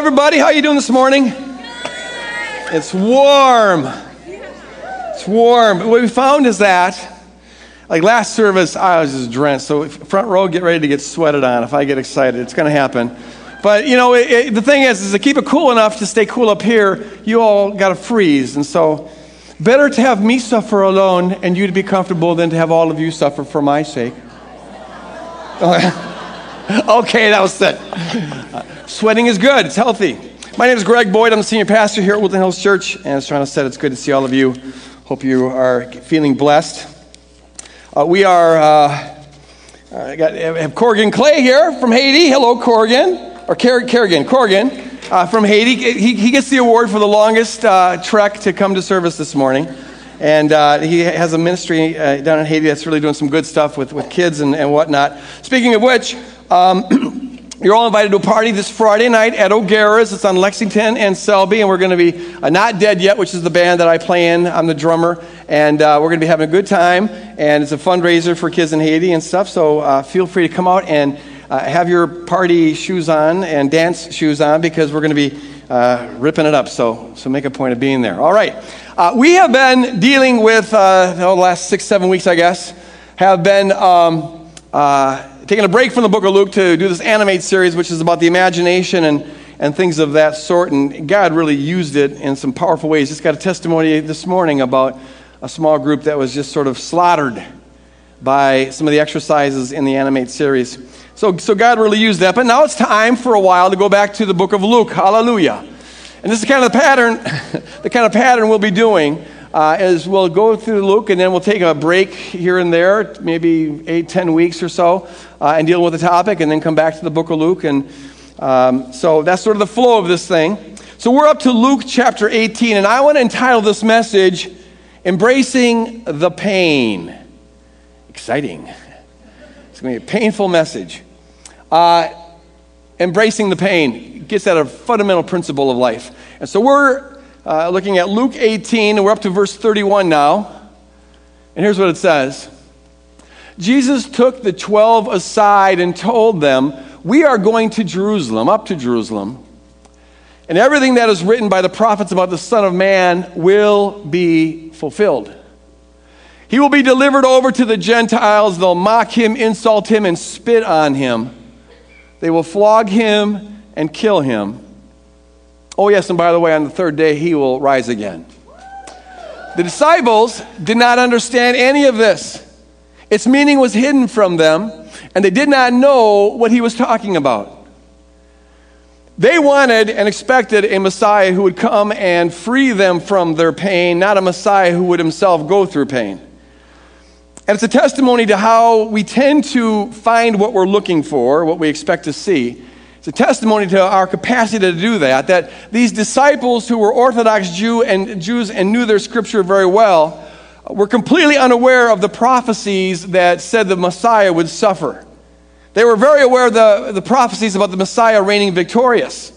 everybody. How you doing this morning? It's warm. It's warm. What we found is that, like last service, I was just drenched. So front row, get ready to get sweated on. If I get excited, it's going to happen. But you know, it, it, the thing is, is to keep it cool enough to stay cool up here, you all got to freeze, and so better to have me suffer alone and you to be comfortable than to have all of you suffer for my sake. Oh, okay, that was it. Sweating is good, it's healthy. My name is Greg Boyd. I'm the senior pastor here at Woodland Hills Church, and as Toronto said, it's good to see all of you. Hope you are feeling blessed. Uh, we are, uh, I got, have Corrigan Clay here from Haiti. Hello, Corrigan. Or Car- Kerrigan, Corrigan uh, from Haiti. He, he gets the award for the longest uh, trek to come to service this morning. And uh, he has a ministry uh, down in Haiti that's really doing some good stuff with, with kids and, and whatnot. Speaking of which, um, You're all invited to a party this Friday night at O'Gara's. It's on Lexington and Selby, and we're going to be uh, Not Dead Yet, which is the band that I play in. I'm the drummer, and uh, we're going to be having a good time. And it's a fundraiser for kids in Haiti and stuff. So uh, feel free to come out and uh, have your party shoes on and dance shoes on because we're going to be uh, ripping it up. So so make a point of being there. All right, uh, we have been dealing with the last six seven weeks, I guess, have been. Um, taking a break from the book of Luke to do this animate series, which is about the imagination and, and things of that sort. And God really used it in some powerful ways. Just got a testimony this morning about a small group that was just sort of slaughtered by some of the exercises in the animate series. So, so God really used that. But now it's time for a while to go back to the book of Luke. Hallelujah. And this is kind of the pattern, the kind of pattern we'll be doing uh, is we'll go through Luke and then we'll take a break here and there, maybe eight, ten weeks or so, uh, and deal with the topic and then come back to the book of Luke. And um, so that's sort of the flow of this thing. So we're up to Luke chapter 18, and I want to entitle this message, Embracing the Pain. Exciting. It's going to be a painful message. Uh, embracing the pain gets at a fundamental principle of life. And so we're uh, looking at Luke 18, and we're up to verse 31 now. And here's what it says Jesus took the 12 aside and told them, We are going to Jerusalem, up to Jerusalem. And everything that is written by the prophets about the Son of Man will be fulfilled. He will be delivered over to the Gentiles. They'll mock him, insult him, and spit on him. They will flog him and kill him. Oh, yes, and by the way, on the third day, he will rise again. The disciples did not understand any of this. Its meaning was hidden from them, and they did not know what he was talking about. They wanted and expected a Messiah who would come and free them from their pain, not a Messiah who would himself go through pain. And it's a testimony to how we tend to find what we're looking for, what we expect to see, it's a testimony to our capacity to do that, that these disciples who were Orthodox Jew and Jews and knew their scripture very well uh, were completely unaware of the prophecies that said the Messiah would suffer. They were very aware of the, the prophecies about the Messiah reigning victorious.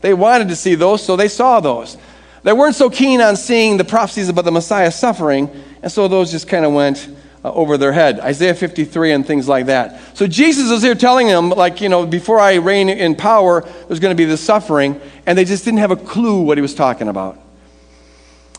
They wanted to see those, so they saw those. They weren't so keen on seeing the prophecies about the Messiah suffering, and so those just kind of went uh, over their head. Isaiah 53 and things like that. So Jesus is here telling them, like, you know, before I reign in power, there's going to be this suffering, and they just didn't have a clue what he was talking about.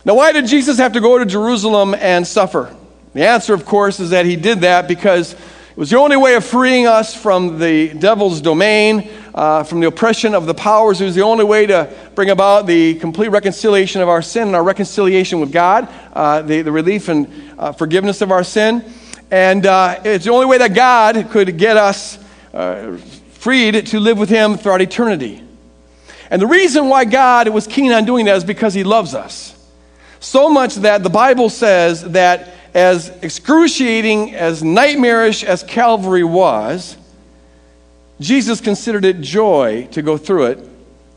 Now, why did Jesus have to go to Jerusalem and suffer? The answer, of course, is that he did that because was the only way of freeing us from the devil's domain, uh, from the oppression of the powers. It was the only way to bring about the complete reconciliation of our sin and our reconciliation with God, uh, the, the relief and uh, forgiveness of our sin. And uh, it's the only way that God could get us uh, freed to live with Him throughout eternity. And the reason why God was keen on doing that is because He loves us. So much that the Bible says that as excruciating, as nightmarish as Calvary was, Jesus considered it joy to go through it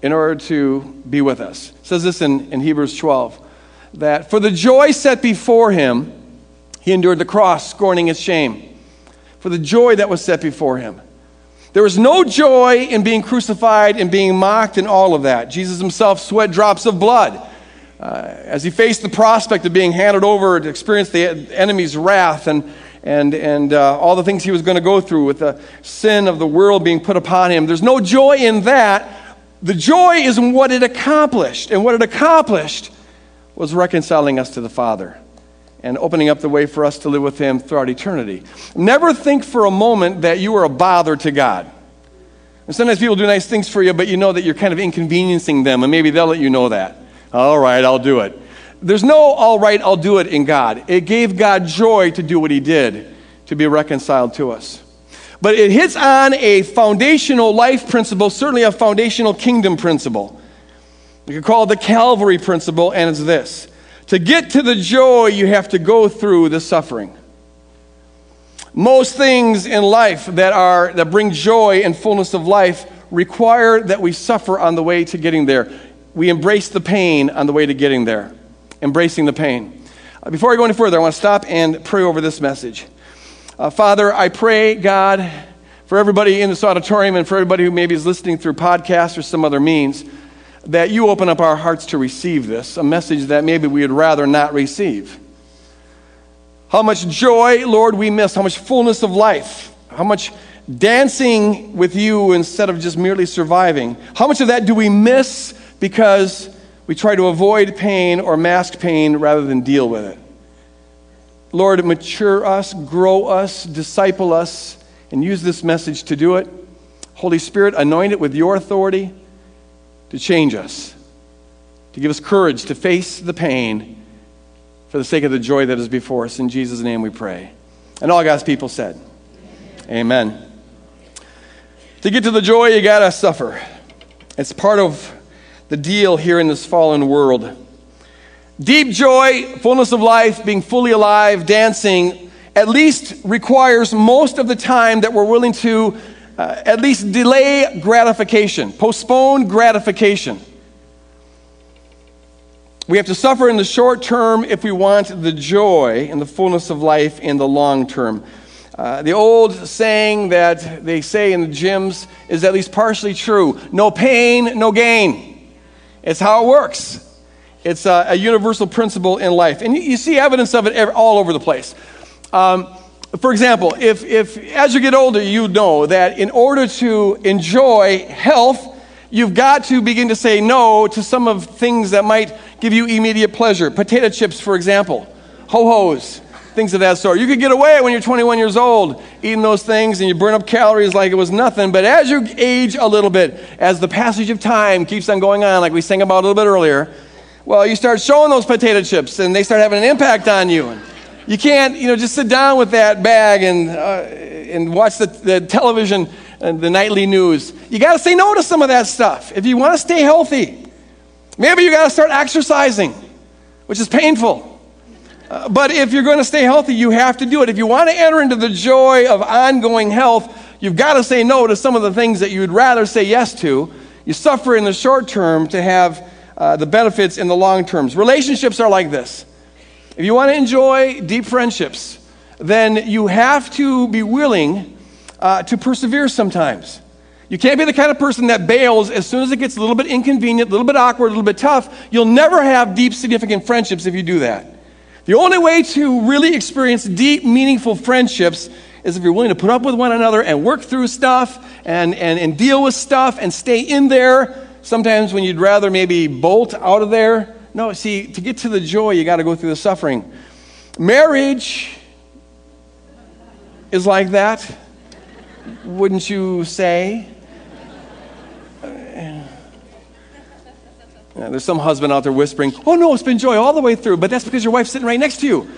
in order to be with us. It says this in, in Hebrews 12 that for the joy set before him, he endured the cross, scorning its shame. For the joy that was set before him. There was no joy in being crucified and being mocked and all of that. Jesus himself sweat drops of blood uh, as he faced the prospect of being handed over to experience the enemy's wrath and and, and uh, all the things he was going to go through with the sin of the world being put upon him. There's no joy in that, The joy is in what it accomplished, and what it accomplished was reconciling us to the Father and opening up the way for us to live with Him throughout eternity. Never think for a moment that you are a bother to God. And sometimes people do nice things for you, but you know that you're kind of inconveniencing them, and maybe they'll let you know that. All right, I'll do it. There's no all right, I'll do it in God. It gave God joy to do what He did, to be reconciled to us. But it hits on a foundational life principle, certainly a foundational kingdom principle. We could call it the Calvary principle, and it's this To get to the joy, you have to go through the suffering. Most things in life that, are, that bring joy and fullness of life require that we suffer on the way to getting there. We embrace the pain on the way to getting there, embracing the pain. Uh, before I go any further, I want to stop and pray over this message. Uh, Father, I pray, God, for everybody in this auditorium and for everybody who maybe is listening through podcast or some other means, that you open up our hearts to receive this, a message that maybe we would rather not receive. How much joy, Lord, we miss, how much fullness of life, how much dancing with you instead of just merely surviving. How much of that do we miss because we try to avoid pain or mask pain rather than deal with it? Lord, mature us, grow us, disciple us, and use this message to do it. Holy Spirit, anoint it with your authority to change us, to give us courage to face the pain for the sake of the joy that is before us. In Jesus' name we pray. And all God's people said, Amen. Amen. To get to the joy, you got to suffer. It's part of the deal here in this fallen world. Deep joy, fullness of life, being fully alive, dancing, at least requires most of the time that we're willing to uh, at least delay gratification, postpone gratification. We have to suffer in the short term if we want the joy and the fullness of life in the long term. Uh, the old saying that they say in the gyms is at least partially true no pain, no gain. It's how it works. It's a, a universal principle in life. And you, you see evidence of it all over the place. Um, for example, if, if as you get older, you know that in order to enjoy health, you've got to begin to say no to some of things that might give you immediate pleasure. Potato chips, for example, ho hos, things of that sort. You could get away when you're 21 years old eating those things and you burn up calories like it was nothing. But as you age a little bit, as the passage of time keeps on going on, like we sang about a little bit earlier, well, you start showing those potato chips and they start having an impact on you. And you can't, you know, just sit down with that bag and, uh, and watch the, the television and the nightly news. You got to say no to some of that stuff if you want to stay healthy. Maybe you got to start exercising, which is painful. But if you're going to stay healthy, you have to do it. If you want to enter into the joy of ongoing health, you've got to say no to some of the things that you'd rather say yes to. You suffer in the short term to have uh, the benefits in the long terms. Relationships are like this. If you want to enjoy deep friendships, then you have to be willing uh, to persevere sometimes. You can't be the kind of person that bails as soon as it gets a little bit inconvenient, a little bit awkward, a little bit tough. You'll never have deep, significant friendships if you do that. The only way to really experience deep, meaningful friendships is if you're willing to put up with one another and work through stuff and, and, and deal with stuff and stay in there Sometimes when you'd rather maybe bolt out of there. No, see, to get to the joy, you got to go through the suffering. Marriage is like that, wouldn't you say? There's some husband out there whispering, Oh, no, it's been joy all the way through, but that's because your wife's sitting right next to you.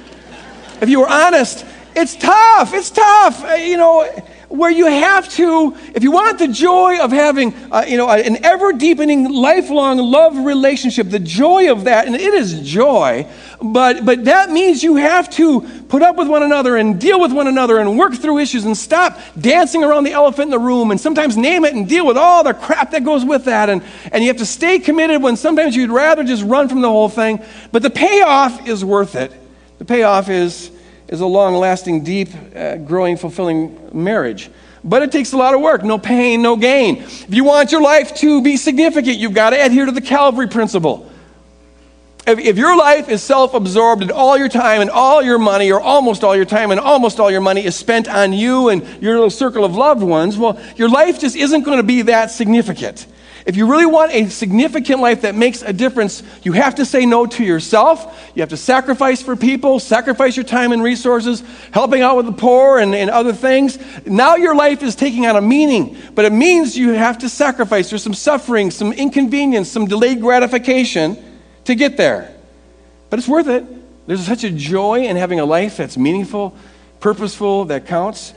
If you were honest, it's tough. It's tough. Uh, you know, where you have to, if you want the joy of having, uh, you know, an ever deepening, lifelong love relationship, the joy of that, and it is joy, but, but that means you have to put up with one another and deal with one another and work through issues and stop dancing around the elephant in the room and sometimes name it and deal with all the crap that goes with that. And, and you have to stay committed when sometimes you'd rather just run from the whole thing. But the payoff is worth it. The payoff is is a long lasting, deep, uh, growing, fulfilling marriage. But it takes a lot of work. No pain, no gain. If you want your life to be significant, you've got to adhere to the Calvary principle. If, if your life is self absorbed and all your time and all your money, or almost all your time and almost all your money, is spent on you and your little circle of loved ones, well, your life just isn't going to be that significant. If you really want a significant life that makes a difference, you have to say no to yourself. You have to sacrifice for people, sacrifice your time and resources, helping out with the poor and, and other things. Now your life is taking on a meaning, but it means you have to sacrifice. There's some suffering, some inconvenience, some delayed gratification to get there. But it's worth it. There's such a joy in having a life that's meaningful, purposeful, that counts.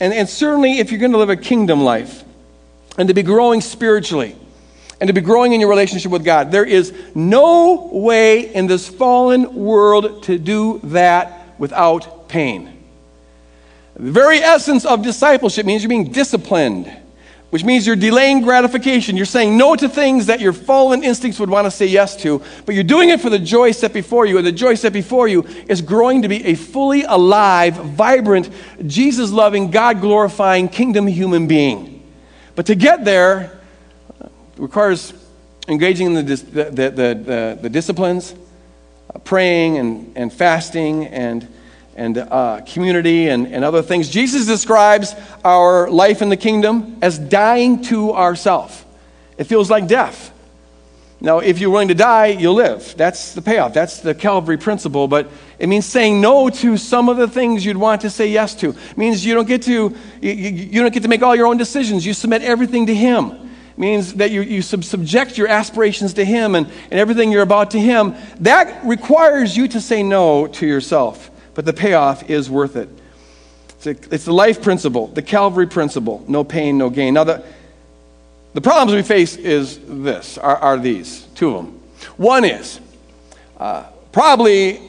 And, and certainly, if you're going to live a kingdom life and to be growing spiritually, and to be growing in your relationship with God. There is no way in this fallen world to do that without pain. The very essence of discipleship means you're being disciplined, which means you're delaying gratification. You're saying no to things that your fallen instincts would want to say yes to, but you're doing it for the joy set before you. And the joy set before you is growing to be a fully alive, vibrant, Jesus loving, God glorifying, kingdom human being. But to get there, requires engaging in the, the, the, the, the disciplines, praying and, and fasting and, and uh, community and, and other things. Jesus describes our life in the kingdom as dying to ourself. It feels like death. Now, if you're willing to die, you'll live. That's the payoff. That's the Calvary principle. But it means saying no to some of the things you'd want to say yes to. It means you don't get to you, you don't get to make all your own decisions. You submit everything to Him means that you, you sub- subject your aspirations to Him and, and everything you're about to Him. That requires you to say no to yourself, but the payoff is worth it. It's, a, it's the life principle, the Calvary principle no pain, no gain. Now, the, the problems we face is this, are, are these, two of them. One is uh, probably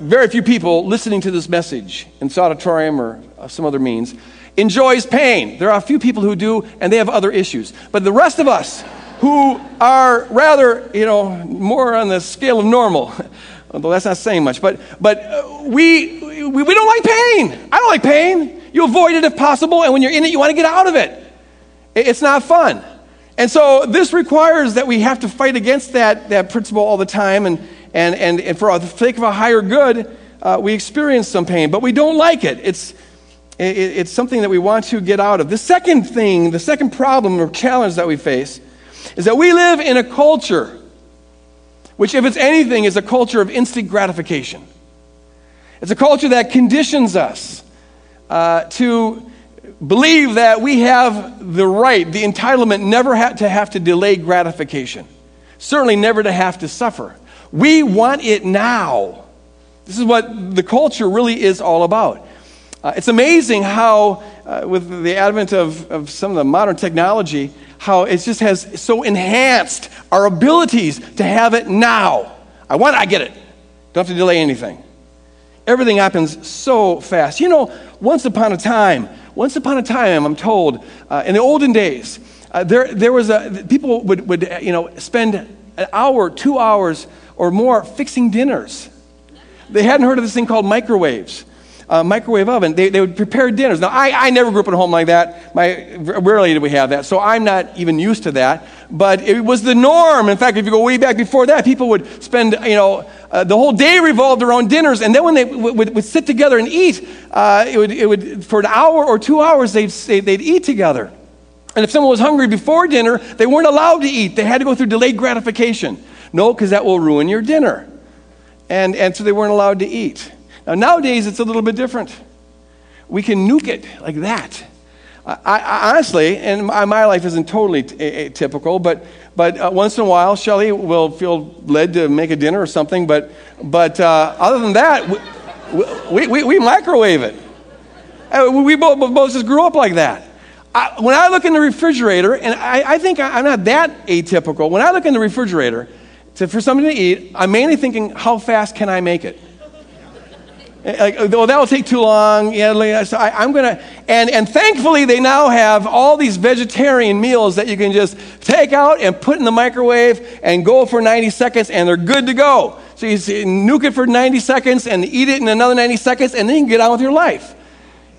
very few people listening to this message in this auditorium or some other means enjoys pain. There are a few people who do, and they have other issues. But the rest of us who are rather, you know, more on the scale of normal, although that's not saying much, but, but uh, we, we, we don't like pain. I don't like pain. You avoid it if possible, and when you're in it, you want to get out of it. It's not fun. And so this requires that we have to fight against that, that principle all the time, and, and, and, and for the sake of a higher good, uh, we experience some pain, but we don't like it. It's, it's something that we want to get out of. The second thing, the second problem or challenge that we face is that we live in a culture which, if it's anything, is a culture of instant gratification. It's a culture that conditions us uh, to believe that we have the right, the entitlement, never ha- to have to delay gratification, certainly never to have to suffer. We want it now. This is what the culture really is all about. Uh, it's amazing how, uh, with the advent of, of some of the modern technology, how it just has so enhanced our abilities to have it now. I want it, I get it. Don't have to delay anything. Everything happens so fast. You know, once upon a time, once upon a time, I'm told, uh, in the olden days, uh, there, there was a, people would, would, uh, you know, spend an hour, two hours, or more fixing dinners. They hadn't heard of this thing called microwaves uh, microwave oven. They, they would prepare dinners. Now, I, I never grew up in a home like that. My, rarely did we have that, so I'm not even used to that. But it was the norm. In fact, if you go way back before that, people would spend, you know, uh, the whole day revolved around dinners. And then when they w- would, would sit together and eat, uh, it would, it would, for an hour or two hours, they'd, they'd eat together. And if someone was hungry before dinner, they weren't allowed to eat. They had to go through delayed gratification. No, because that will ruin your dinner. And, and so they weren't allowed to eat. Now, nowadays, it's a little bit different. We can nuke it like that. I, I, honestly, and my, my, life isn't totally t- typical, but, but uh, once in a while, Shelly will feel led to make a dinner or something. But, but uh, other than that, we, we, we microwave it. Uh, we both, both just grew up like that. I, when I look in the refrigerator, and I, I think I, am not that atypical, when I look in the refrigerator to, for something to eat, I'm mainly thinking, how fast can I make it? Like, oh, that'll take too long. Yeah, so I, am gonna, and and thankfully they now have all these vegetarian meals that you can just take out and put in the microwave and go for 90 seconds, and they're good to go. So you see, nuke it for 90 seconds and eat it in another 90 seconds, and then you can get on with your life.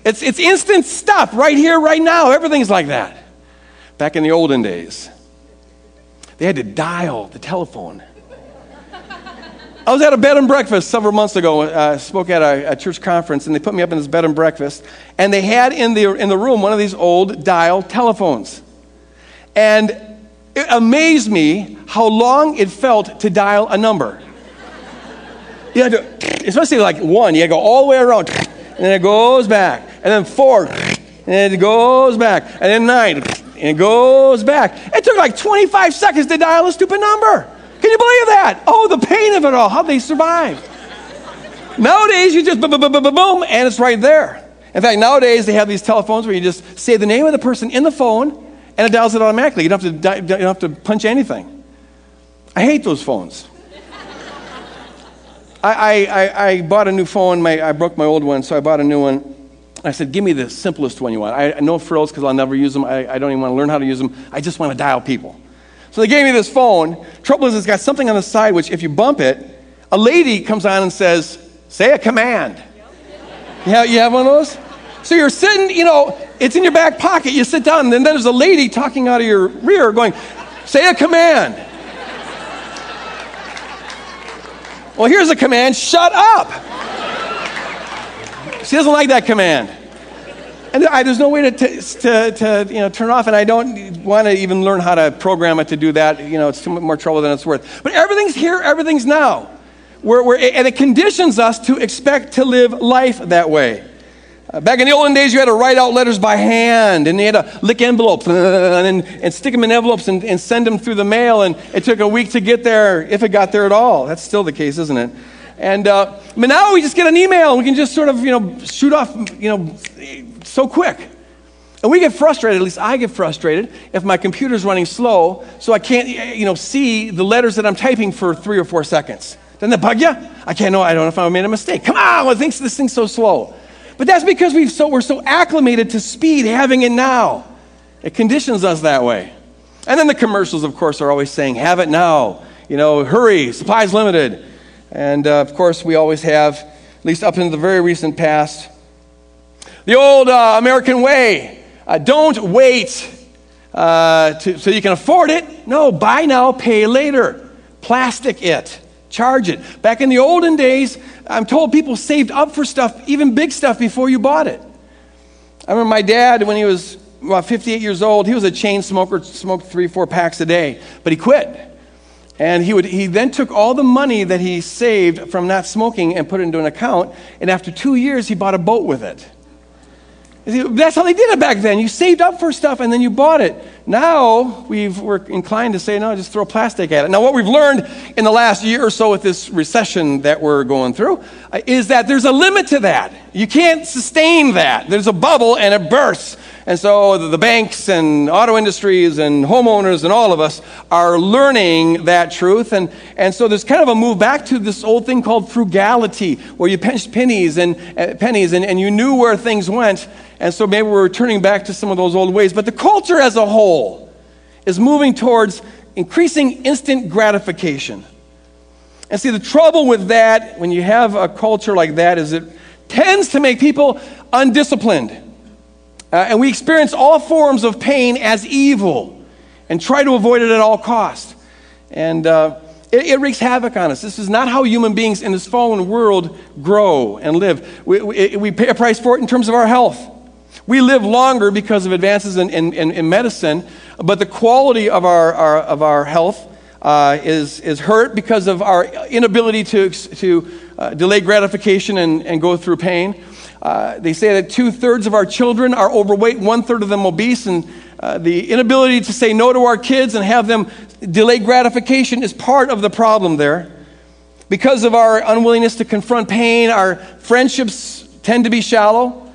It's it's instant stuff right here, right now. Everything's like that. Back in the olden days, they had to dial the telephone I was at a bed and breakfast several months ago. I uh, spoke at a, a, church conference, and they put me up in this bed and breakfast. And they had in the, in the room one of these old dial telephones. And it amazed me how long it felt to dial a number. You had to, especially like one, you had to go all the way around, and then it goes back, and then four, and it goes back, and then nine, and it goes back. It took like 25 seconds to dial a stupid number. Can you believe that? Oh, the pain of it all. How they survive? Nowadays, you just boom, boom, boom, boom, and it's right there. In fact, nowadays they have these telephones where you just say the name of the person in the phone and it dials it automatically. You don't have to, you don't have to punch anything. I hate those phones. I, I, I, bought a new phone. My, I broke my old one, so I bought a new one. I said, give me the simplest one you want. I, no frills because I'll never use them. I, I don't even want to learn how to use them. I just want to dial people. So they gave me this phone. Trouble is, it's got something on the side which, if you bump it, a lady comes on and says, Say a command. Have, you have one of those? So you're sitting, you know, it's in your back pocket. You sit down, and then there's a lady talking out of your rear going, Say a command. Well, here's a command shut up. She doesn't like that command. And I, there's no way to, to, to, you know, turn off, and I don't want to even learn how to program it to do that. You know, it's too much more trouble than it's worth. But everything's here, everything's now. We're, we're, and it conditions us to expect to live life that way. Uh, back in the olden days, you had to write out letters by hand, and you had to lick envelopes and, and stick them in envelopes and, and send them through the mail, and it took a week to get there, if it got there at all. That's still the case, isn't it? And uh, but now we just get an email, and we can just sort of, you know, shoot off, you know, so quick. And we get frustrated, at least I get frustrated, if my computer's running slow, so I can't, you know, see the letters that I'm typing for three or four seconds. Doesn't that bug you? I can't know. I don't know if I made a mistake. Come on, what thinks this thing's so slow? But that's because we've so, we're so acclimated to speed, having it now. It conditions us that way. And then the commercials, of course, are always saying, have it now. You know, hurry, supplies limited. And uh, of course, we always have, at least up into the very recent past, the old uh, American way. Uh, don't wait uh, to, so you can afford it. No, buy now, pay later. Plastic it charge it. Back in the olden days, I'm told people saved up for stuff, even big stuff, before you bought it. I remember my dad, when he was about 58 years old, he was a chain smoker, smoked three, four packs a day, but he quit. And he, would, he then took all the money that he saved from not smoking and put it into an account, and after two years, he bought a boat with it. That's how they did it back then. You saved up for stuff and then you bought it. Now we are inclined to say, no, just throw plastic at it. Now, what we've learned in the last year or so with this recession that we're going through uh, is that there's a limit to that. You can't sustain that. There's a bubble and it bursts. And so the banks and auto industries and homeowners and all of us are learning that truth. And, and so there's kind of a move back to this old thing called frugality, where you pinched pennies and uh, pennies and, and you knew where things went. And so maybe we're returning back to some of those old ways. But the culture as a whole is moving towards increasing instant gratification. And see, the trouble with that, when you have a culture like that, is it tends to make people undisciplined. Uh, and we experience all forms of pain as evil and try to avoid it at all costs. And uh, it, it, wreaks havoc on us. This is not how human beings in this fallen world grow and live. We, we, we pay a price for it in terms of our health. We live longer because of advances in, in, in medicine, but the quality of our, our of our health uh, is, is hurt because of our inability to, to uh, delay gratification and, and go through pain. Uh, they say that two thirds of our children are overweight, one third of them obese, and uh, the inability to say no to our kids and have them delay gratification is part of the problem there. Because of our unwillingness to confront pain, our friendships tend to be shallow.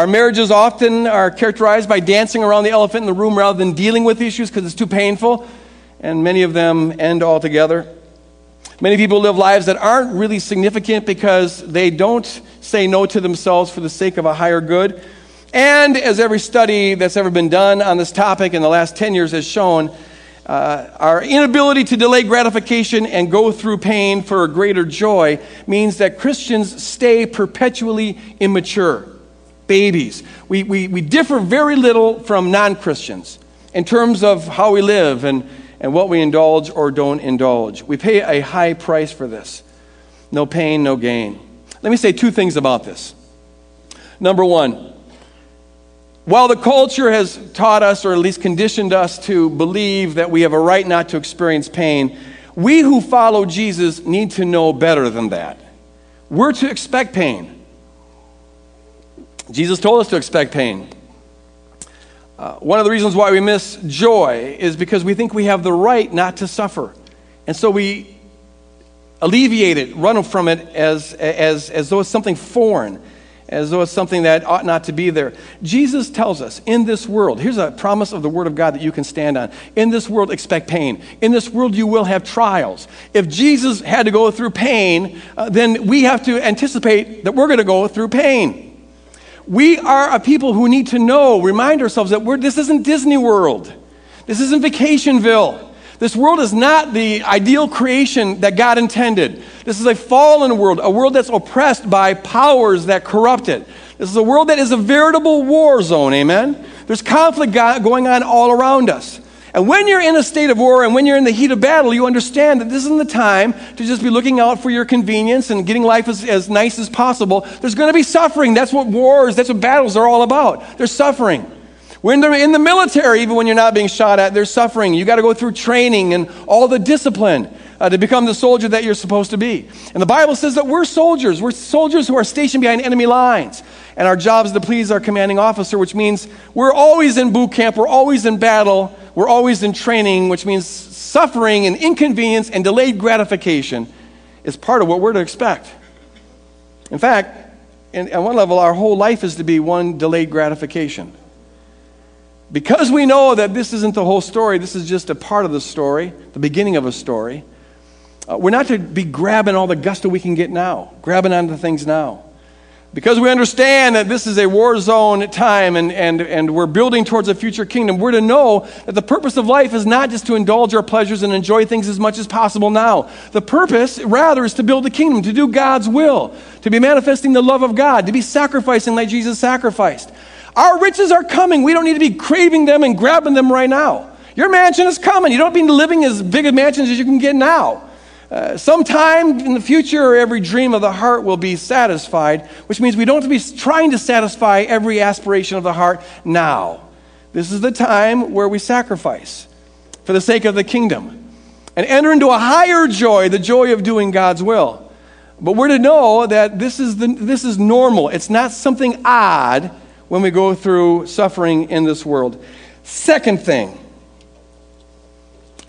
Our marriages often are characterized by dancing around the elephant in the room rather than dealing with issues because it's too painful, and many of them end altogether. Many people live lives that aren't really significant because they don't say no to themselves for the sake of a higher good. And as every study that's ever been done on this topic in the last 10 years has shown, uh, our inability to delay gratification and go through pain for a greater joy means that Christians stay perpetually immature, babies. We, we, we differ very little from non Christians in terms of how we live and and what we indulge or don't indulge. We pay a high price for this. No pain, no gain. Let me say two things about this. Number one, While the culture has taught us, or at least conditioned us, to believe that we have a right not to experience pain, we who follow Jesus need to know better than that. We're to expect pain. Jesus told us to expect pain. Uh, one of the reasons why we miss joy is because we think we have the right not to suffer. And so we alleviate it, run from it as, as, as though it's something foreign as though it's something that ought not to be there. Jesus tells us in this world, here's a promise of the Word of God that you can stand on. In this world, expect pain. In this world, you will have trials. If Jesus had to go through pain, uh, then we have to anticipate that we're going to go through pain. We are a people who need to know, remind ourselves that this isn't Disney World. This isn't Vacationville. This world is not the ideal creation that God intended. This is a fallen world, a world that's oppressed by powers that corrupt it. This is a world that is a veritable war zone, amen? There's conflict going on all around us. And when you're in a state of war and when you're in the heat of battle, you understand that this isn't the time to just be looking out for your convenience and getting life as, as nice as possible. There's going to be suffering. That's what wars, that's what battles are all about. There's suffering. When they're in the military, even when you're not being shot at, they're suffering. You got to go through training and all the discipline uh, to become the soldier that you're supposed to be. And the Bible says that we're soldiers. We're soldiers who are stationed behind enemy lines. And our job is to please our commanding officer, which means we're always in boot camp, we're always in battle, we're always in training, which means suffering and inconvenience and delayed gratification is part of what we're to expect. In fact, in, at one level, our whole life is to be one delayed gratification. Because we know that this isn't the whole story, this is just a part of the story, the beginning of a story, uh, we're not to be grabbing all the gusto we can get now, grabbing onto things now. Because we understand that this is a war zone time and, and, and we're building towards a future kingdom, we're to know that the purpose of life is not just to indulge our pleasures and enjoy things as much as possible now. The purpose, rather, is to build the kingdom, to do God's will, to be manifesting the love of God, to be sacrificing like Jesus sacrificed. Our riches are coming. We don't need to be craving them and grabbing them right now. Your mansion is coming. You don't need to be living as big a mansions as you can get now. Uh, sometime in the future, every dream of the heart will be satisfied, which means we don't have to be trying to satisfy every aspiration of the heart now. This is the time where we sacrifice for the sake of the kingdom and enter into a higher joy, the joy of doing God's will. But we're to know that this is, the, this is normal. It's not something odd when we go through suffering in this world. Second thing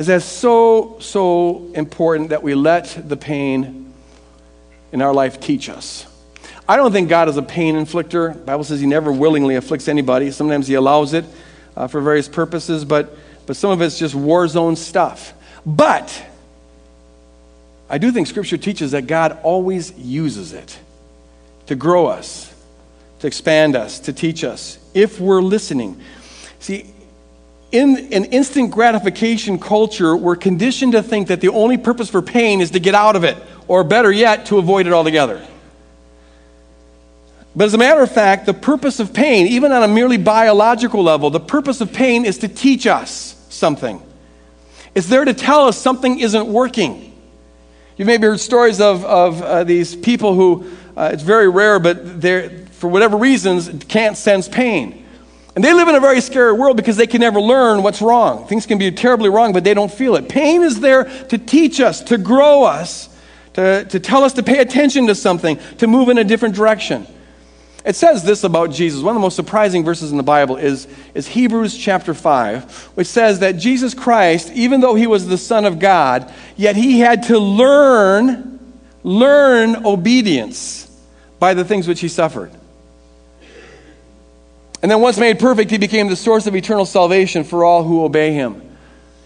is that so, so important that we let the pain in our life teach us. I don't think God is a pain inflictor. The Bible says he never willingly afflicts anybody. Sometimes he allows it uh, for various purposes, but, but some of it's just war zone stuff. But I do think Scripture teaches that God always uses it to grow us, to expand us, to teach us, if we're listening. See, in an instant gratification culture, we're conditioned to think that the only purpose for pain is to get out of it, or better yet, to avoid it altogether. But as a matter of fact, the purpose of pain, even on a merely biological level, the purpose of pain is to teach us something. It's there to tell us something isn't working. You've maybe heard stories of, of uh, these people who, uh, it's very rare, but for whatever reasons, can't sense pain. And they live in a very scary world because they can never learn what's wrong. Things can be terribly wrong, but they don't feel it. Pain is there to teach us, to grow us, to, to tell us to pay attention to something, to move in a different direction. It says this about Jesus. One of the most surprising verses in the Bible is, is Hebrews chapter 5, which says that Jesus Christ, even though he was the Son of God, yet he had to learn, learn obedience by the things which he suffered. And then, once made perfect, he became the source of eternal salvation for all who obey him.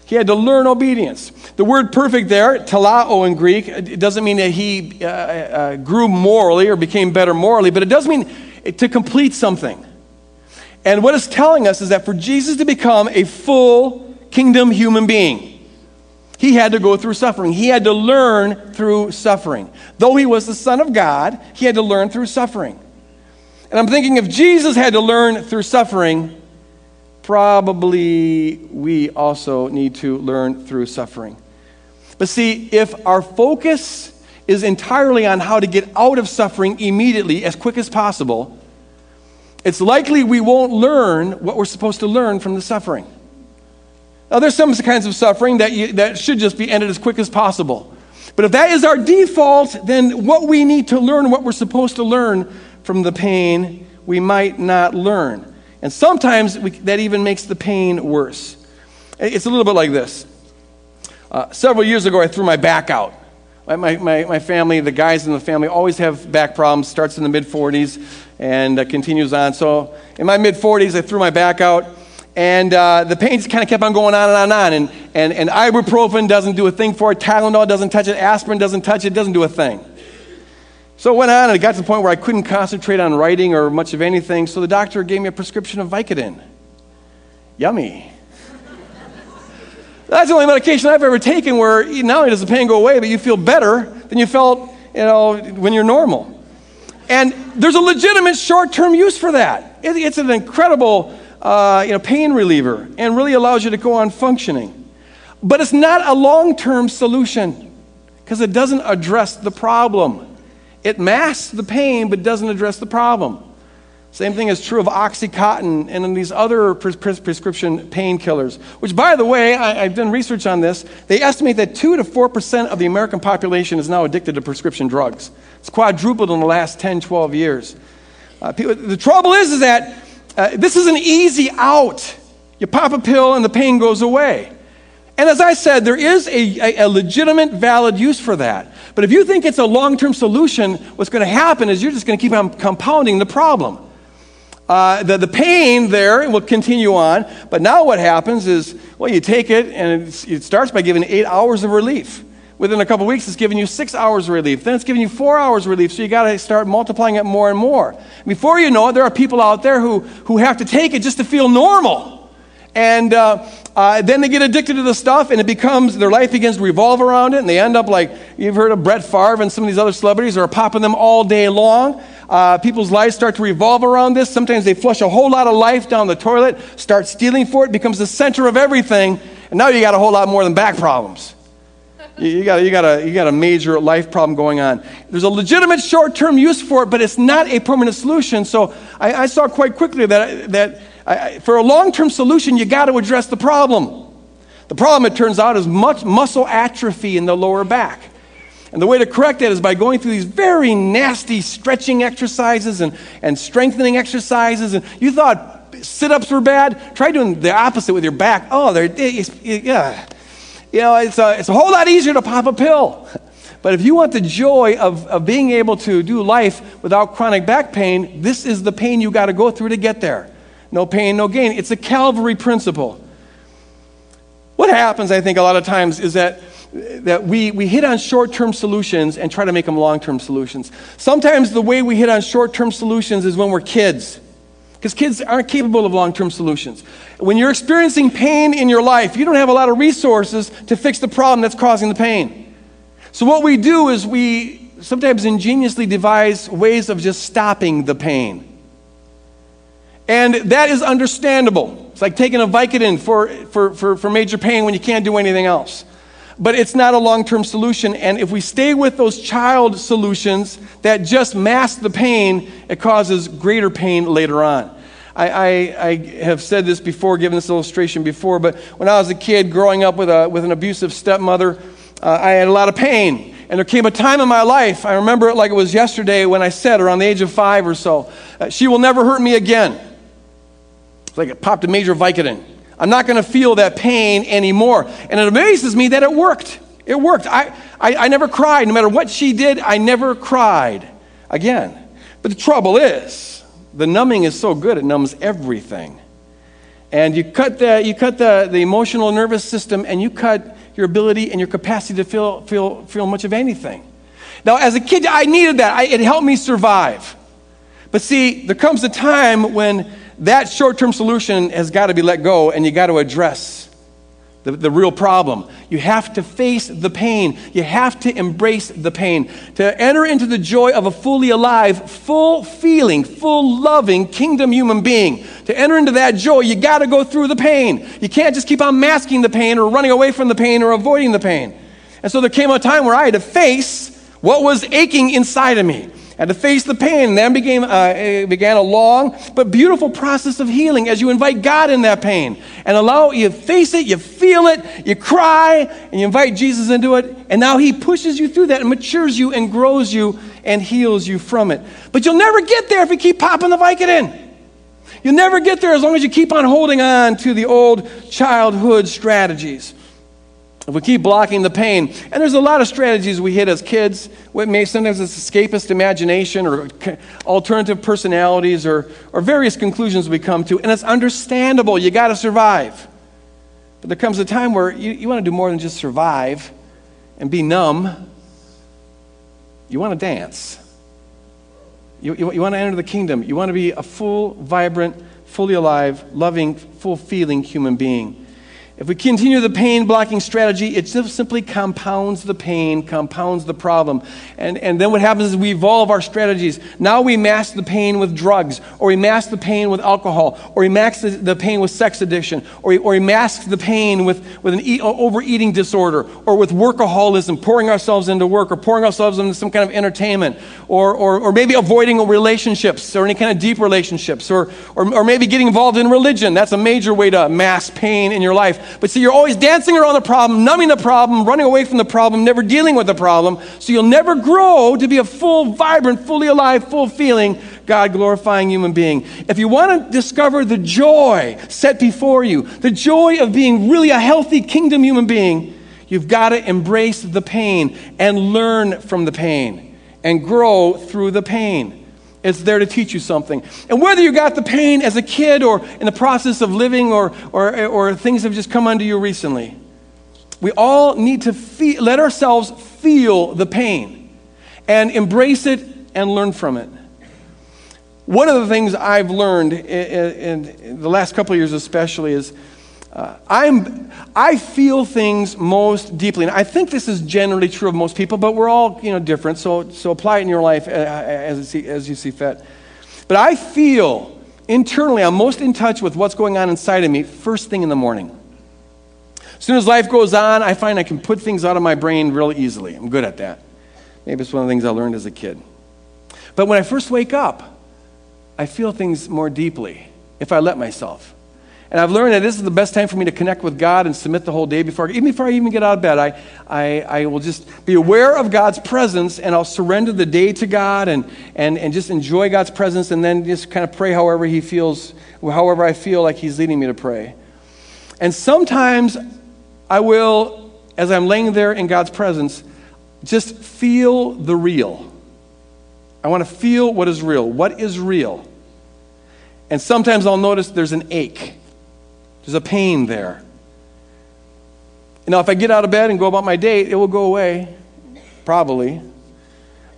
He had to learn obedience. The word perfect there, telao in Greek, it doesn't mean that he uh, uh, grew morally or became better morally, but it does mean to complete something. And what it's telling us is that for Jesus to become a full kingdom human being, he had to go through suffering. He had to learn through suffering. Though he was the Son of God, he had to learn through suffering. And I'm thinking if Jesus had to learn through suffering, probably we also need to learn through suffering. But see, if our focus is entirely on how to get out of suffering immediately, as quick as possible, it's likely we won't learn what we're supposed to learn from the suffering. Now, there's some kinds of suffering that, you, that should just be ended as quick as possible. But if that is our default, then what we need to learn, what we're supposed to learn from the pain, we might not learn. And sometimes we, that even makes the pain worse. It's a little bit like this. Uh, several years ago, I threw my back out. My, my, my family, the guys in the family, always have back problems. Starts in the mid 40s and uh, continues on. So in my mid 40s, I threw my back out and uh, the pain just kind of kept on going on and on and on. And, and, and ibuprofen doesn't do a thing for it. Tylenol doesn't touch it. Aspirin doesn't touch it. Doesn't do a thing. So it went on, and it got to the point where I couldn't concentrate on writing or much of anything. So the doctor gave me a prescription of Vicodin. Yummy. That's the only medication I've ever taken where not only does the pain go away, but you feel better than you felt, you know, when you're normal. And there's a legitimate short-term use for that. It, it's an incredible uh, you know, pain reliever and really allows you to go on functioning. But it's not a long term solution because it doesn't address the problem. It masks the pain but doesn't address the problem. Same thing is true of Oxycontin and these other pres- pres- prescription painkillers, which, by the way, I, have done research on this. They estimate that 2 to 4% of the American population is now addicted to prescription drugs. It's quadrupled in the last 10, 12 years. Uh, people, the trouble is, is that uh, this is an easy out. You pop a pill and the pain goes away. And as I said, there is a, a, a legitimate, valid use for that. But if you think it's a long term solution, what's going to happen is you're just going to keep on compounding the problem. Uh, the, the pain there will continue on, but now what happens is, well, you take it and it starts by giving eight hours of relief. Within a couple weeks, it's giving you six hours of relief. Then it's giving you four hours of relief, so you got to start multiplying it more and more. Before you know it, there are people out there who, who have to take it just to feel normal. And uh, uh, then they get addicted to the stuff, and it becomes, their life begins to revolve around it, and they end up like, you've heard of Brett Favre and some of these other celebrities are popping them all day long. Uh, people's lives start to revolve around this. Sometimes they flush a whole lot of life down the toilet, start stealing for it, becomes the center of everything, and now you got a whole lot more than back problems. You got, you, got a, you got a major life problem going on. There's a legitimate short term use for it, but it's not a permanent solution. So I, I saw quite quickly that, that I, for a long term solution, you got to address the problem. The problem, it turns out, is much muscle atrophy in the lower back. And the way to correct that is by going through these very nasty stretching exercises and, and strengthening exercises. And you thought sit ups were bad? Try doing the opposite with your back. Oh, they're, yeah you know, it's a, it's a whole lot easier to pop a pill. But if you want the joy of, of being able to do life without chronic back pain, this is the pain you got to go through to get there. No pain, no gain. It's a Calvary principle. What happens, I think, a lot of times is that, that we, we hit on short term solutions and try to make them long term solutions. Sometimes the way we hit on short term solutions is when we're kids because kids aren't capable of long term solutions. When you're experiencing pain in your life, you don't have a lot of resources to fix the problem that's causing the pain. So, what we do is we sometimes ingeniously devise ways of just stopping the pain. And that is understandable. It's like taking a Vicodin for, for, for, for major pain when you can't do anything else but it's not a long term solution. And if we stay with those child solutions that just mask the pain, it causes greater pain later on. I, I, I, have said this before, given this illustration before, but when I was a kid growing up with, a, with an abusive stepmother, uh, I had a lot of pain. And there came a time in my life, I remember it like it was yesterday when I said, around the age of five or so, uh, she will never hurt me again. It's like it popped a major Vicodin. I'm not going to feel that pain anymore. And it amazes me that it worked. It worked. I, I, I never cried. No matter what she did, I never cried again. But the trouble is, the numbing is so good, it numbs everything. And you cut the, you cut the, the emotional nervous system and you cut your ability and your capacity to feel, feel, feel much of anything. Now, as a kid, I needed that. I, it helped me survive. But see, there comes a time when that short term solution has got to be let go and you got to address the, the real problem. You have to face the pain. You have to embrace the pain. To enter into the joy of a fully alive, full feeling, full loving kingdom human being. To enter into that joy, you got to go through the pain. You can't just keep on masking the pain or running away from the pain or avoiding the pain. And so there came a time where I had to face what was aching inside of me. And to face the pain. And then began, uh, began a long but beautiful process of healing as you invite God in that pain and allow you face it, you feel it, you cry, and you invite Jesus into it. And now He pushes you through that and matures you and grows you and heals you from it. But you'll never get there if you keep popping the Vicodin. You'll never get there as long as you keep on holding on to the old childhood strategies. If we keep blocking the pain, and there's a lot of strategies we hit as kids, may sometimes it's escapist imagination or alternative personalities or, or various conclusions we come to, and it's understandable. You got to survive. But there comes a time where you, you want to do more than just survive and be numb. You want to dance. You, you, you want to enter the kingdom. You want to be a full, vibrant, fully alive, loving, full feeling human being. If we continue the pain blocking strategy, it simply compounds the pain, compounds the problem. And, and then what happens is we evolve our strategies. Now we mask the pain with drugs, or we mask the pain with alcohol, or we mask the, the pain with sex addiction, or we, or we mask the pain with, with an e- overeating disorder, or with workaholism, pouring ourselves into work, or pouring ourselves into some kind of entertainment, or, or, or maybe avoiding relationships, or any kind of deep relationships, or, or, or maybe getting involved in religion. That's a major way to mask pain in your life. But see, you're always dancing around the problem, numbing the problem, running away from the problem, never dealing with the problem. So you'll never grow to be a full, vibrant, fully alive, full feeling, God glorifying human being. If you want to discover the joy set before you, the joy of being really a healthy kingdom human being, you've got to embrace the pain and learn from the pain and grow through the pain. It's there to teach you something. And whether you got the pain as a kid or in the process of living or, or, or things have just come unto you recently, we all need to let ourselves feel the pain and embrace it and learn from it. One of the things I've learned in, in the last couple of years, especially, is uh, I'm, I feel things most deeply. And I think this is generally true of most people, but we're all you know, different, so, so apply it in your life uh, as, as you see fit. But I feel internally, I'm most in touch with what's going on inside of me first thing in the morning. As soon as life goes on, I find I can put things out of my brain real easily. I'm good at that. Maybe it's one of the things I learned as a kid. But when I first wake up, I feel things more deeply if I let myself. And I've learned that this is the best time for me to connect with God and submit the whole day before, even before I even get out of bed. I, I, I will just be aware of God's presence and I'll surrender the day to God and, and, and just enjoy God's presence and then just kind of pray however He feels, however I feel like He's leading me to pray. And sometimes I will, as I'm laying there in God's presence, just feel the real. I want to feel what is real. What is real? And sometimes I'll notice there's an ache there's a pain there. Now, if I get out of bed and go about my day, it will go away, probably.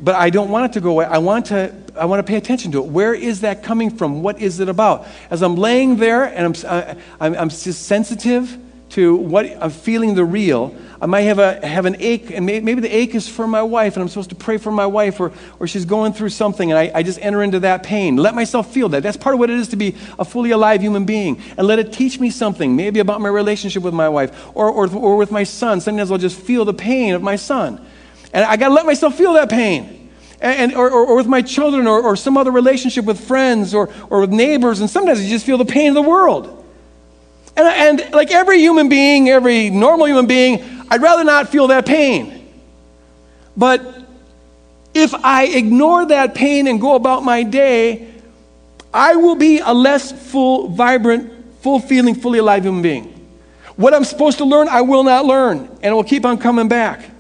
But I don't want it to go away. I want to, I want to pay attention to it. Where is that coming from? What is it about? As I'm laying there and I'm, I, I'm, I'm just sensitive to what I'm feeling the real, I might have, a, have an ache, and maybe, maybe the ache is for my wife, and I'm supposed to pray for my wife, or, or she's going through something, and I, I just enter into that pain. Let myself feel that. That's part of what it is to be a fully alive human being. And let it teach me something, maybe about my relationship with my wife, or, or, or with my son. Sometimes I'll just feel the pain of my son. And I got to let myself feel that pain. And, or, or, or, with my children, or, or some other relationship with friends, or, or with neighbors, and sometimes you just feel the pain of the world. And, and like every human being, every normal human being, I'd rather not feel that pain. But if I ignore that pain and go about my day, I will be a less full, vibrant, full feeling, fully alive human being. What I'm supposed to learn, I will not learn, and it will keep on coming back.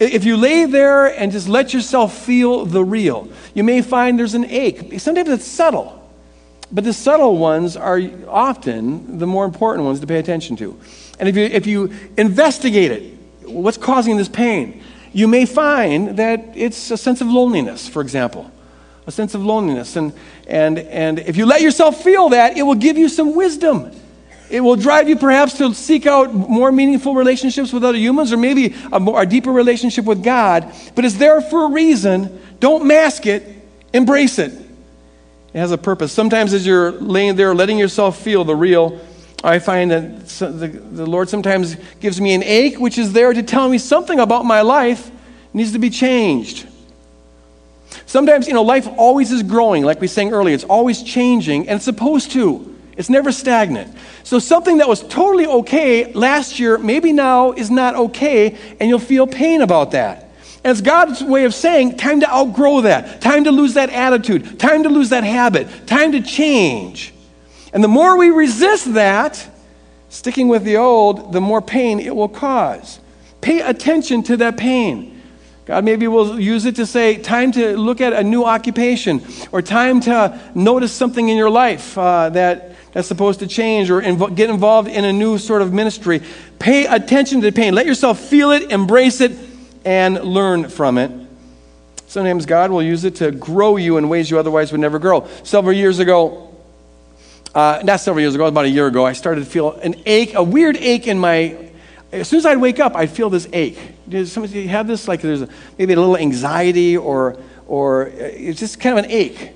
If you lay there and just let yourself feel the real, you may find there's an ache. Sometimes it's subtle, but the subtle ones are often the more important ones to pay attention to. And if you, if you investigate it, what's causing this pain, you may find that it's a sense of loneliness, for example. A sense of loneliness. And, and, and if you let yourself feel that, it will give you some wisdom. It will drive you perhaps to seek out more meaningful relationships with other humans or maybe a, more, a deeper relationship with God. But it's there for a reason. Don't mask it, embrace it. It has a purpose. Sometimes, as you're laying there, letting yourself feel the real I find that the, the Lord sometimes gives me an ache, which is there to tell me something about my life needs to be changed. Sometimes, you know, life always is growing, like we sang earlier. It's always changing, and it's supposed to. It's never stagnant. So something that was totally okay last year, maybe now is not okay, and you'll feel pain about that. It's God's way of saying, time to outgrow that, time to lose that attitude, time to lose that habit, time to change. And the more we resist that, sticking with the old, the more pain it will cause. Pay attention to that pain. God maybe will use it to say, time to look at a new occupation, or time to notice something in your life uh, that, that's supposed to change, or inv- get involved in a new sort of ministry. Pay attention to the pain. Let yourself feel it, embrace it, and learn from it. Sometimes God will use it to grow you in ways you otherwise would never grow. Several years ago, uh, not several years ago, about a year ago, I started to feel an ache, a weird ache in my. As soon as I'd wake up, I'd feel this ache. Does somebody have this? Like there's a, maybe a little anxiety or, or uh, it's just kind of an ache.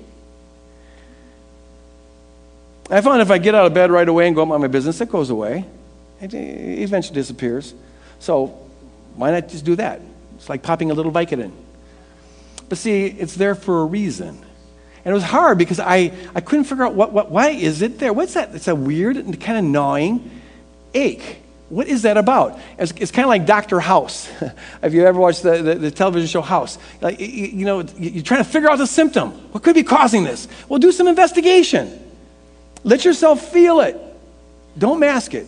I found if I get out of bed right away and go about my business, it goes away. It eventually disappears. So why not just do that? It's like popping a little Vicodin. But see, it's there for a reason. And it was hard because I, I couldn't figure out what, what, why is it there? What's that? It's a weird and kind of gnawing ache. What is that about? It's, it's kind of like Dr. House. Have you ever watched the, the, the, television show House? Like, you, you know, you're trying to figure out the symptom. What could be causing this? Well, do some investigation. Let yourself feel it. Don't mask it.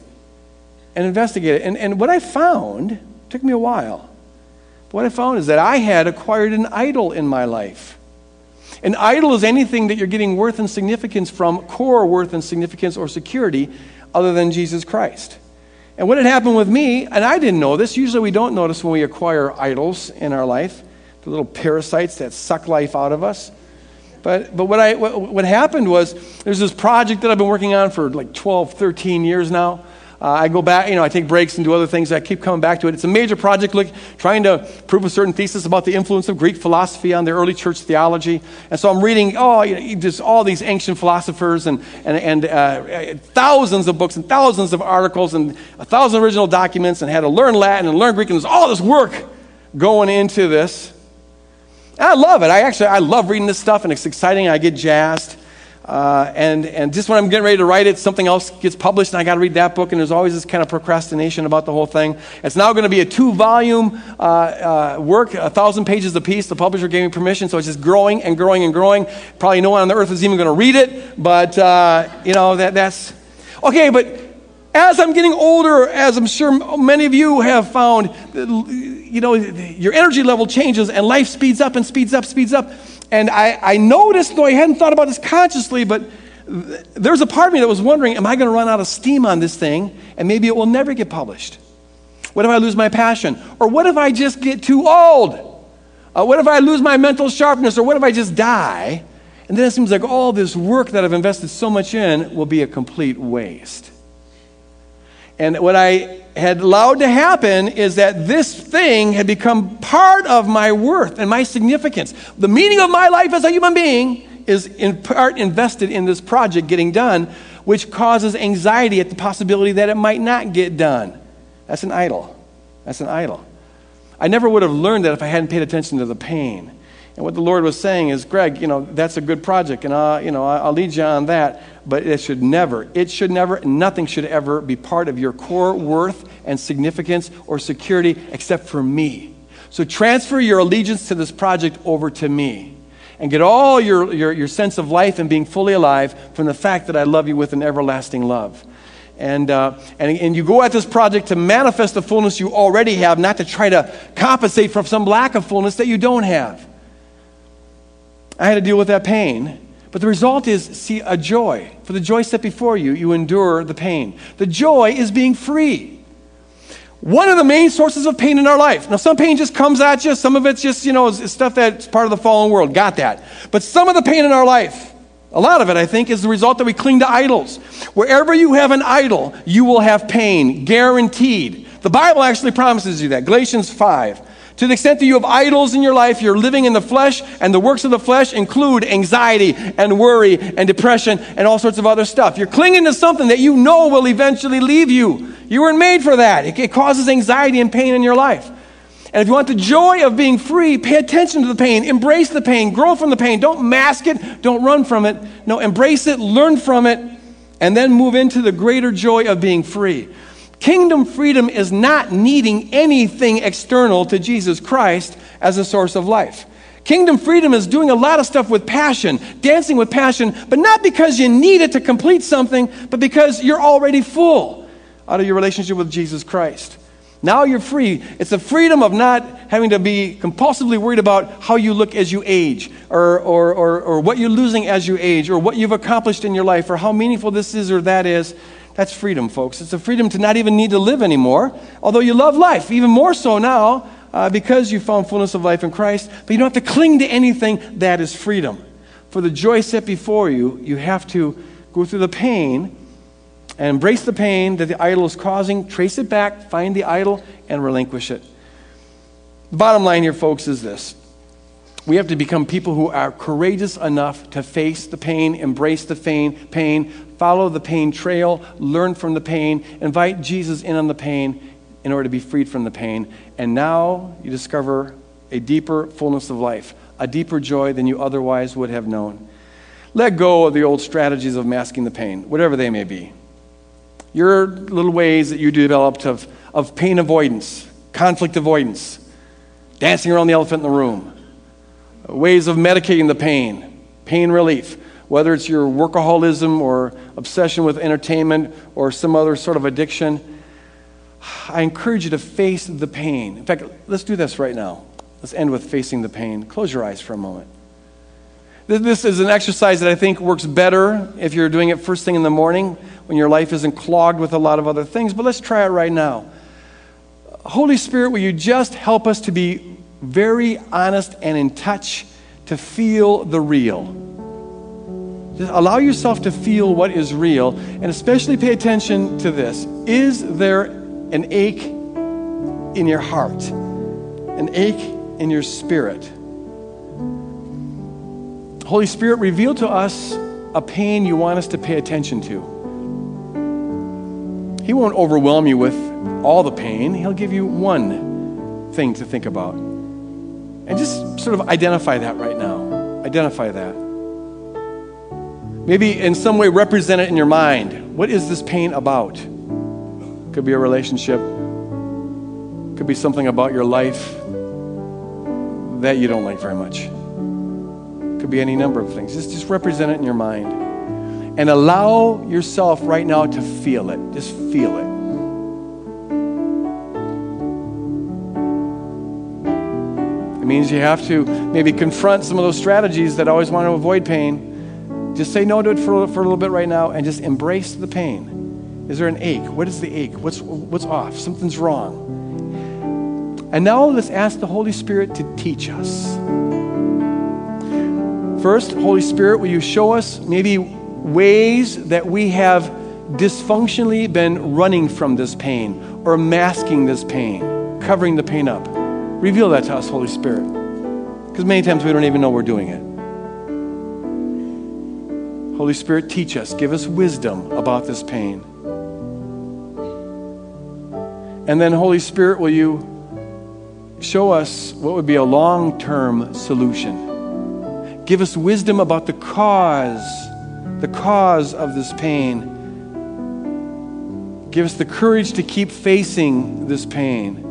And investigate it. And, and what I found, took me a while, what I found is that I had acquired an idol in my life. An idol is anything that you're getting worth and significance from, core worth and significance or security, other than Jesus Christ. And what had happened with me, and I didn't know this, usually we don't notice when we acquire idols in our life, the little parasites that suck life out of us. But, but what, I, what, what happened was there's this project that I've been working on for like 12, 13 years now. Uh, I go back, you know, I take breaks and do other things. I keep coming back to it. It's a major project look, trying to prove a certain thesis about the influence of Greek philosophy on the early church theology. And so I'm reading, oh, you know, just all these ancient philosophers and, and, and uh, thousands of books and thousands of articles and a thousand original documents and had to learn Latin and learn Greek. And there's all this work going into this. And I love it. I actually, I love reading this stuff and it's exciting. I get jazzed. Uh, and, and just when I'm getting ready to write it, something else gets published, and I got to read that book, and there's always this kind of procrastination about the whole thing. It's now going to be a two volume uh, uh, work, a thousand pages apiece. The publisher gave me permission, so it's just growing and growing and growing. Probably no one on the earth is even going to read it, but, uh, you know, that, that's. Okay, but as I'm getting older, as I'm sure many of you have found, you know, your energy level changes and life speeds up and speeds up, speeds up. And I, I noticed, though I hadn't thought about this consciously, but there's a part of me that was wondering, am I going to run out of steam on this thing and maybe it will never get published? What if I lose my passion? Or what if I just get too old? Uh, what if I lose my mental sharpness? Or what if I just die? And then it seems like all this work that I've invested so much in will be a complete waste. And what I had allowed to happen is that this thing had become part of my worth and my significance. The meaning of my life as a human being is in part invested in this project getting done, which causes anxiety at the possibility that it might not get done. That's an idol. That's an idol. I never would have learned that if I hadn't paid attention to the pain. And what the Lord was saying is, Greg, you know, that's a good project, and I'll, you know, I'll lead you on that, but it should never, it should never, nothing should ever be part of your core worth and significance or security except for me. So transfer your allegiance to this project over to me and get all your, your, your sense of life and being fully alive from the fact that I love you with an everlasting love. And, uh, and, and you go at this project to manifest the fullness you already have, not to try to compensate for some lack of fullness that you don't have. I had to deal with that pain. But the result is, see, a joy. For the joy set before you, you endure the pain. The joy is being free. One of the main sources of pain in our life. Now, some pain just comes at you. Some of it's just, you know, stuff that's part of the fallen world. Got that. But some of the pain in our life, a lot of it, I think, is the result that we cling to idols. Wherever you have an idol, you will have pain, guaranteed. The Bible actually promises you that. Galatians 5. To the extent that you have idols in your life, you're living in the flesh, and the works of the flesh include anxiety and worry and depression and all sorts of other stuff. You're clinging to something that you know will eventually leave you. You weren't made for that. It, it causes anxiety and pain in your life. And if you want the joy of being free, pay attention to the pain, embrace the pain, grow from the pain. Don't mask it, don't run from it. No, embrace it, learn from it, and then move into the greater joy of being free. Kingdom freedom is not needing anything external to Jesus Christ as a source of life. Kingdom freedom is doing a lot of stuff with passion, dancing with passion, but not because you need it to complete something, but because you're already full out of your relationship with Jesus Christ. Now you're free. It's the freedom of not having to be compulsively worried about how you look as you age, or, or, or, or what you're losing as you age, or what you've accomplished in your life, or how meaningful this is or that is. That's freedom, folks. It's a freedom to not even need to live anymore, although you love life, even more so now uh, because you found fullness of life in Christ. But you don't have to cling to anything. That is freedom. For the joy set before you, you have to go through the pain and embrace the pain that the idol is causing, trace it back, find the idol, and relinquish it. The bottom line here, folks, is this. We have to become people who are courageous enough to face the pain, embrace the pain, pain, follow the pain trail, learn from the pain, invite Jesus in on the pain in order to be freed from the pain. And now you discover a deeper fullness of life, a deeper joy than you otherwise would have known. Let go of the old strategies of masking the pain, whatever they may be your little ways that you developed of, of pain avoidance, conflict avoidance, dancing around the elephant in the room, ways of medicating the pain, pain relief, whether it's your workaholism or obsession with entertainment or some other sort of addiction. I encourage you to face the pain. In fact, let's do this right now. Let's end with facing the pain. Close your eyes for a moment. This is an exercise that I think works better if you're doing it first thing in the morning when your life isn't clogged with a lot of other things. But let's try it right now. Holy Spirit, will you just help us to be very honest and in touch to feel the real? Just allow yourself to feel what is real, and especially pay attention to this. Is there an ache in your heart? An ache in your spirit? Holy Spirit, reveal to us a pain you want us to pay attention to. He won't overwhelm you with all the pain, He'll give you one thing to think about. And just sort of identify that right now. Identify that. Maybe in some way represent it in your mind. What is this pain about? Could be a relationship, could be something about your life that you don't like very much. Could be any number of things. Just, just represent it in your mind. And allow yourself right now to feel it. Just feel it. Means you have to maybe confront some of those strategies that always want to avoid pain. Just say no to it for, for a little bit right now and just embrace the pain. Is there an ache? What is the ache? What's, what's off? Something's wrong. And now let's ask the Holy Spirit to teach us. First, Holy Spirit, will you show us maybe ways that we have dysfunctionally been running from this pain or masking this pain, covering the pain up? Reveal that to us, Holy Spirit. Because many times we don't even know we're doing it. Holy Spirit, teach us, give us wisdom about this pain. And then, Holy Spirit, will you show us what would be a long term solution? Give us wisdom about the cause, the cause of this pain. Give us the courage to keep facing this pain.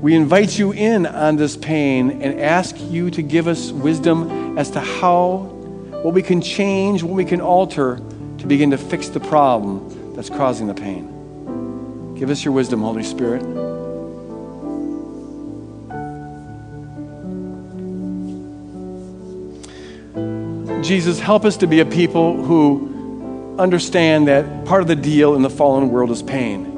We invite you in on this pain and ask you to give us wisdom as to how, what we can change, what we can alter to begin to fix the problem that's causing the pain. Give us your wisdom, Holy Spirit. Jesus, help us to be a people who understand that part of the deal in the fallen world is pain.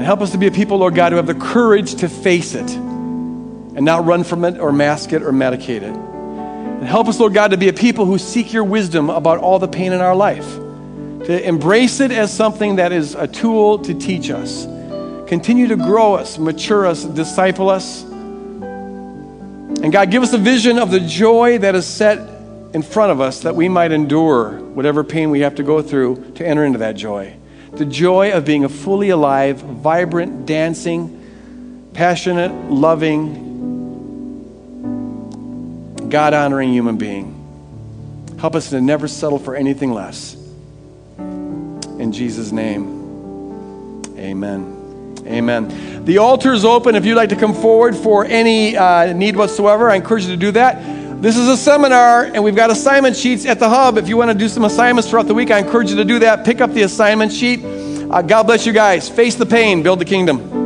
And help us to be a people, Lord God, who have the courage to face it and not run from it or mask it or medicate it. And help us, Lord God, to be a people who seek your wisdom about all the pain in our life, to embrace it as something that is a tool to teach us. Continue to grow us, mature us, disciple us. And God, give us a vision of the joy that is set in front of us that we might endure whatever pain we have to go through to enter into that joy. The joy of being a fully alive, vibrant, dancing, passionate, loving, God honoring human being. Help us to never settle for anything less. In Jesus' name, amen. Amen. The altar is open. If you'd like to come forward for any uh, need whatsoever, I encourage you to do that. This is a seminar, and we've got assignment sheets at the hub. If you want to do some assignments throughout the week, I encourage you to do that. Pick up the assignment sheet. Uh, God bless you guys. Face the pain, build the kingdom.